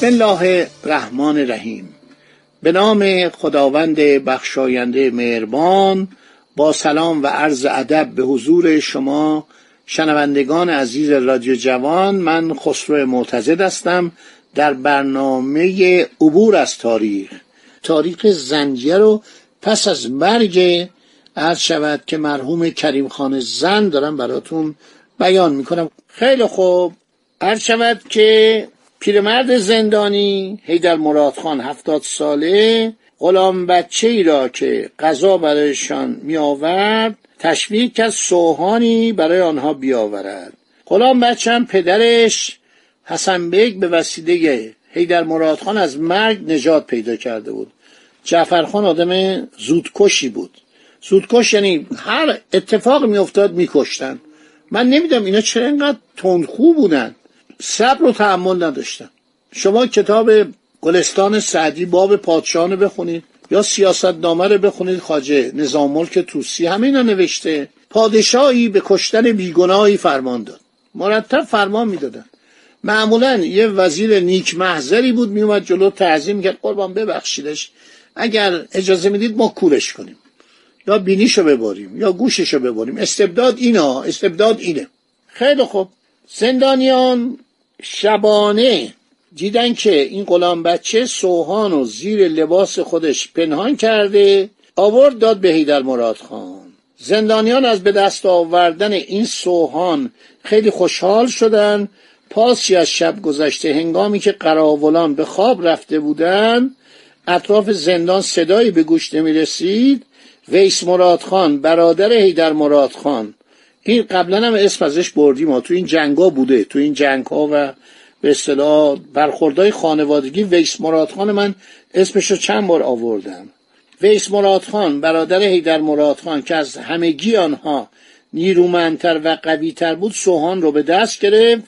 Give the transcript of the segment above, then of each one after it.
بسم الله الرحمن الرحیم. به نام خداوند بخشاینده مهربان با سلام و عرض ادب به حضور شما شنوندگان عزیز رادیو جوان من خسرو معتزد هستم در برنامه عبور از تاریخ. تاریخ زنجیه رو پس از مرگ عرض شود که مرحوم کریم خان زن دارم براتون بیان می‌کنم. خیلی خوب. عرض شود که پیرمرد زندانی هیدر مراد خان هفتاد ساله غلام بچه ای را که غذا برایشان می آورد تشویق کرد سوهانی برای آنها بیاورد. غلام بچه هم پدرش حسن بیگ به وسیله هیدر مراد خان از مرگ نجات پیدا کرده بود. جعفرخان آدم زودکشی بود. زودکش یعنی هر اتفاق میافتاد میکشتن. من نمیدم اینا چرا اینقدر تندخو بودن. صبر و تحمل نداشتن شما کتاب گلستان سعدی باب پادشاهانه بخونید یا سیاست نامه رو بخونید خاجه نظام ملک توسی همه اینا نوشته. پادشاهی به کشتن بیگناهی فرمان داد. مرتب فرمان می‌دادن. معمولا یه وزیر نیک محضری بود میومد جلو تعظیم کرد. قربان ببخشیدش. اگر اجازه می‌دید ما کورش کنیم. یا بینیشو بباریم یا گوششو بباریم استبداد اینا استبداد اینه. خیلی خوب. زندانیان شبانه. دیدن که این غلام بچه سوهان و زیر لباس خودش پنهان کرده آورد داد به هیدر مراد خان. زندانیان از به دست آوردن این سوهان خیلی خوشحال شدن. پاسی از شب گذشته هنگامی که قراولان به خواب رفته بودند اطراف زندان صدایی به گوش نمی رسید ویس مراد خان برادر هیدر مراد خان این قبلا هم اسم ازش بردیم ما تو این جنگا بوده. تو این جنگ ها و به اصطلاح برخوردهای خانوادگی. ویس مراد خان من اسمش رو چند بار آوردم. ویس مراد خان برادر هیدر مراد خان که از همگی آنها نیرومندتر و قویتر بود سوهان رو به دست گرفت.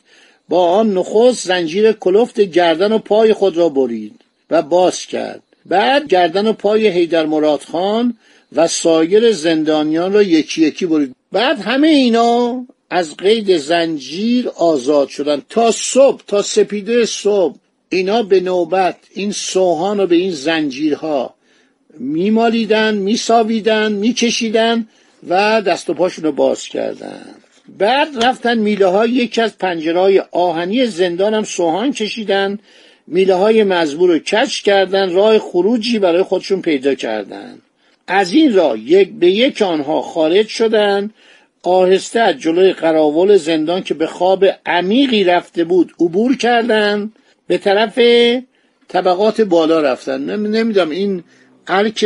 با آن نخست زنجیر کلفت گردن و پای خود را برید و باز کرد. بعد گردن و پای هیدر مراد خان و سایر زندانیان را یکی یکی برید. بعد همه اینا از قید زنجیر آزاد شدن. تا صبح تا سپیده صبح اینا به نوبت این سوهان رو به این زنجیرها میمالیدن میساویدن میکشیدن و دست و پاشون رو باز کردن. بعد رفتن میله های یکی از پنجرهای آهنی زندان هم سوهان کشیدن. میله های مزبور رو کچ کردن راه خروجی برای خودشون پیدا کردن. از این راه یک به یک آنها خارج شدند. آهسته از جلوی قراول زندان که به خواب عمیقی رفته بود عبور کردند. به طرف طبقات بالا رفتن نمی‌دونم این ارک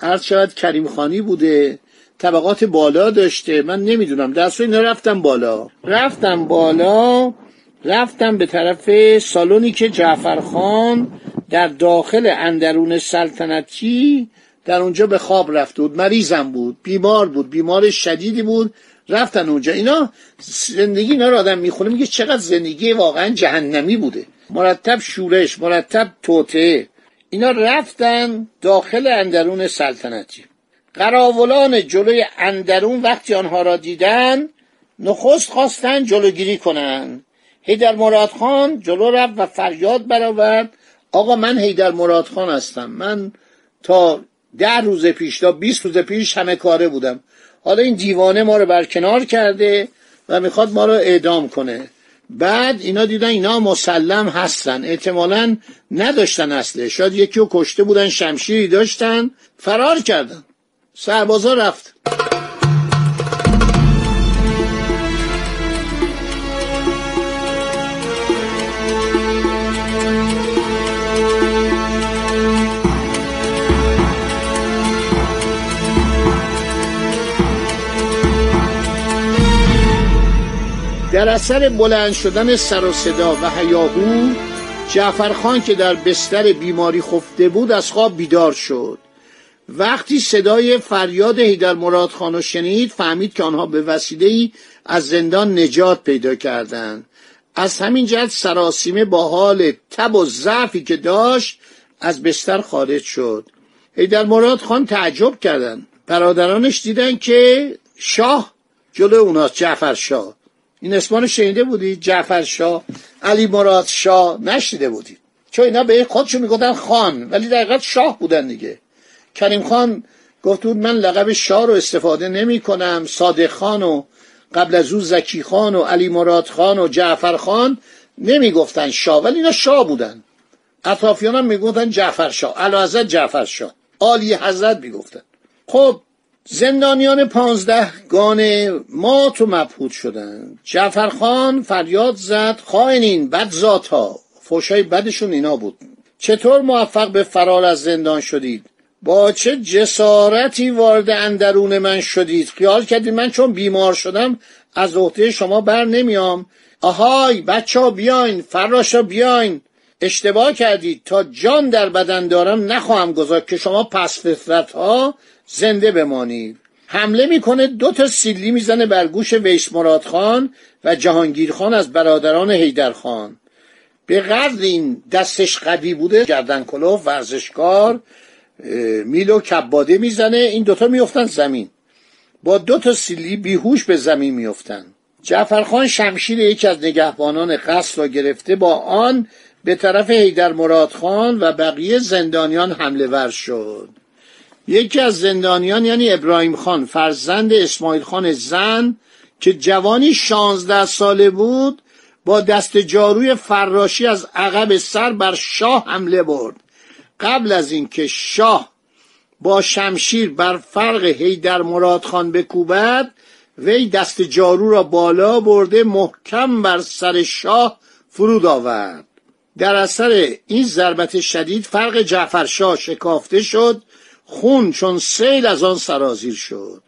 عرض شود کریم خانی بوده طبقات بالا داشته. من نمی‌دونم. در اینا رفتم بالا. رفتم بالا رفتم به طرف سالونی که جعفرخان در داخل اندرون سلطنتی در اونجا به خواب رفته بود مریضم بود بیمار بود بیمار شدیدی بود رفتن اونجا. اینا زندگی اینا رو آدم می‌خونه میگه چقدر زندگی واقعا جهنمی بوده. مرتب شورش مرتب توته اینا رفتن داخل اندرون سلطنتی. قراولان جلوی اندرون وقتی آنها را دیدن نخست خواستن جلوگیری کنن. هیدر مراد خان جلو رفت و فریاد برآورد آقا من هیدر مراد خان هستم. من تا ده روز پیش تا بیست روز پیش همه کاره بودم. حالا این دیوانه ما رو برکنار کرده و می‌خواد ما رو اعدام کنه. بعد اینا دیدن اینا مسلم هستن. احتمالا نداشتن اصله. شاید یکی رو کشته بودن شمشیری داشتن فرار کردن. سربازا رفت. در اثر بلند شدن سر و صدا و هیاهو جعفرخان که در بستر بیماری خفته بود از خواب بیدار شد. وقتی صدای فریاد هیدر مراد خان شنید فهمید که آنها به وسیله از زندان نجات پیدا کردند. از همین جهت سراسیمه با حال تب و ضعفی که داشت از بستر خارج شد. هیدر مراد خان تعجب کردند. برادرانش دیدن که شاه جلو اوناست جعفر شاه. این اسمان شنیده بودید جعفر شاه علی مراد شاه نشنیده بودید چون اینا به خودشون می‌گفتن خان ولی در شاه بودن دیگه. کریم خان گفت بود من لقب شاه رو استفاده نمی کنم صادق خان و قبل از او زکی خان و علی مراد خان و جعفر خان نمی گفتن شاه ولی اینا شاه بودن. اطرافیان هم می‌گفتن جعفر شاه علا جعفر شاه عالی حضرت می‌گفتن. خب زندانیان پانزده گانه مات و مبهود شدن. جعفر خان فریاد زد خائنین بد ذات ها فوشای بدشون اینا بود. چطور موفق به فرار از زندان شدید؟ با چه جسارتی وارد اندرون من شدید؟ خیال کردید من چون بیمار شدم از عهده شما بر نمیام. آهای بچه ها بیاین فراشا بیاین. اشتباه کردید تا جان در بدن دارم نخواهم گذاشت که شما پس فطرت ها زنده بمانید حمله می‌کنه دو تا سیلی می‌زنه بر گوش ویس مراد خان و جهانگیر خان از برادران هیدر خان. به قدر این دستش قوی بوده گردن کلوف ورزشکار میلو کباده می‌زنه. این دوتا میفتن زمین. با دو تا سیلی بیهوش به زمین میفتن جعفرخان شمشیر یکی از نگهبانان قصر را گرفته با آن به طرف هیدر مراد خان و بقیه زندانیان حمله ور شد. یکی از زندانیان یعنی ابراهیم خان فرزند اسماعیل خان زن که جوانی شانزده ساله بود با دست جاروی فراشی از عقب سر بر شاه حمله برد. قبل از اینکه شاه با شمشیر بر فرق هیدر مراد خان بکوبد وی دست جارو را بالا برده محکم بر سر شاه فرود آورد. در اثر این ضربت شدید فرق جعفر شاه شکافته شد خون چون سیل از آن سرازیر شد.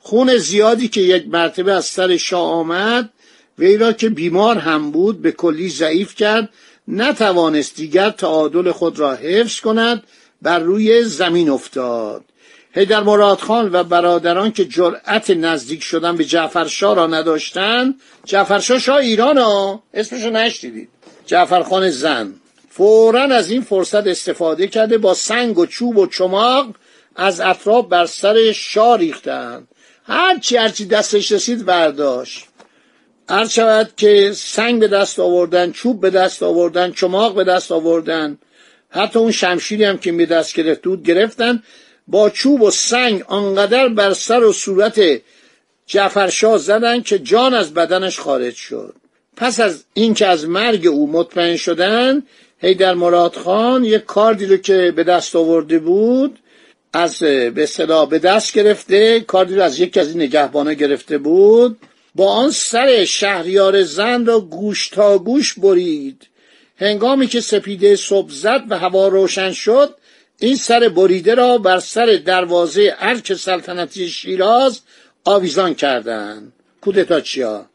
خون زیادی که یک مرتبه از سر شاه آمد وی را که بیمار هم بود به کلی ضعیف کرد نتوانست دیگر تعادل خود را حفظ کند بر روی زمین افتاد. هیدر مراد خان و برادران که جرأت نزدیک شدن به جعفرشاه را نداشتند جعفرشاه شاه ایران ها؟ اسمشو نشدیدید جعفرخان زن. فورا از این فرصت استفاده کرده با سنگ و چوب و چماق از اطراف بر سر شاه ریختند هرچی هرچی دستش رسید برداشت. هر شود که سنگ به دست آوردن چوب به دست آوردن چماق به دست آوردن. حتی اون شمشیری هم که به دست گرفت بود گرفتن. با چوب و سنگ آنقدر بر سر و صورت جعفرشاه زدن که جان از بدنش خارج شد. پس از اینکه از مرگ او مطمئن شدن هیدر مراد خان یک کاردی رو که به دست آورده بود از به صدا به دست گرفته کاردی رو از یکی از این نگهبانه گرفته بود. با آن سر شهریار زن را گوش تا گوش برید. هنگامی که سپیده صبح زد و هوا روشن شد این سر بریده را بر سر دروازه ارک سلطنتی شیراز آویزان کردند. کودتاچیا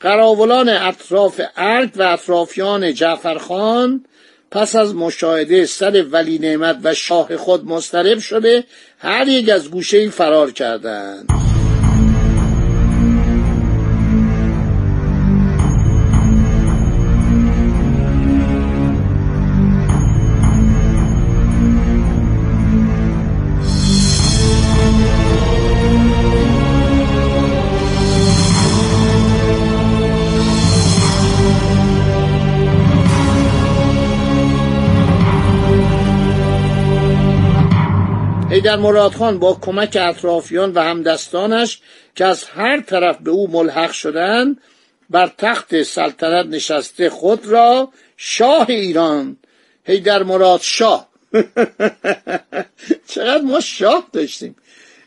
قراولان اطراف ارک و اطرافیان جعفرخان پس از مشاهده سر ولی نعمت و شاه خود مسترب شده هر یک از گوشه فرار کردند. در مرادخان با کمک اطرافیان و همدستانش که از هر طرف به او ملحق شدند بر تخت سلطنت نشسته خود را شاه ایران. هیدر مراد شاه. چقدر ما شاه داشتیم.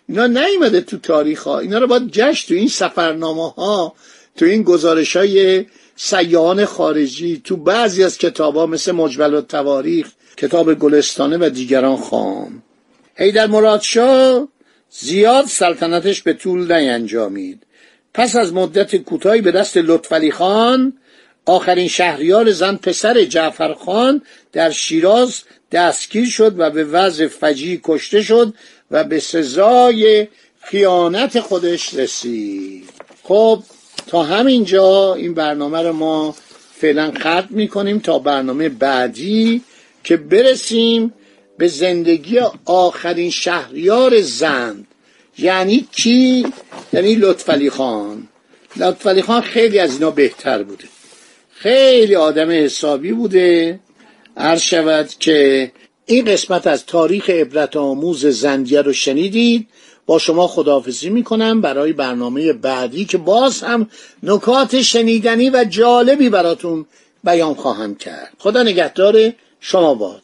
اینا نیمده تو تاریخ ها. اینا رو باید جشت تو این سفرنامه ها تو این گزارش های سیاهان خارجی تو بعضی از کتاب ها مثل مجبل و تواریخ کتاب گلستانه و دیگران خام حیدر مراد شاه زیاد سلطنتش به طول نینجامید پس از مدت کوتاهی به دست لطفعلی خان آخرین شهریار زن پسر جعفر خان در شیراز دستگیر شد و به وضع فجی کشته شد و به سزای خیانت خودش رسید. خب تا همینجا این برنامه رو ما فعلا ختم می‌کنیم تا برنامه بعدی که برسیم به زندگی آخرین شهریار زند یعنی کی؟ یعنی لطفعلی خان. لطفعلی خان خیلی از اینا بهتر بوده. خیلی آدم حسابی بوده. عرض شود که این قسمت از تاریخ عبرت آموز زندیه رو شنیدید. با شما خداحافظی می‌کنم برای برنامه بعدی که باز هم نکات شنیدنی و جالبی براتون بیان خواهم کرد. خدا نگهدار شما باد.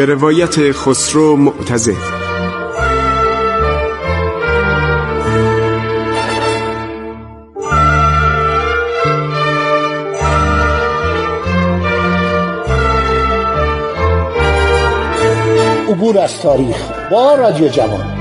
به روایت خسرو معتزد عبور از تاریخ با رادیو جوان.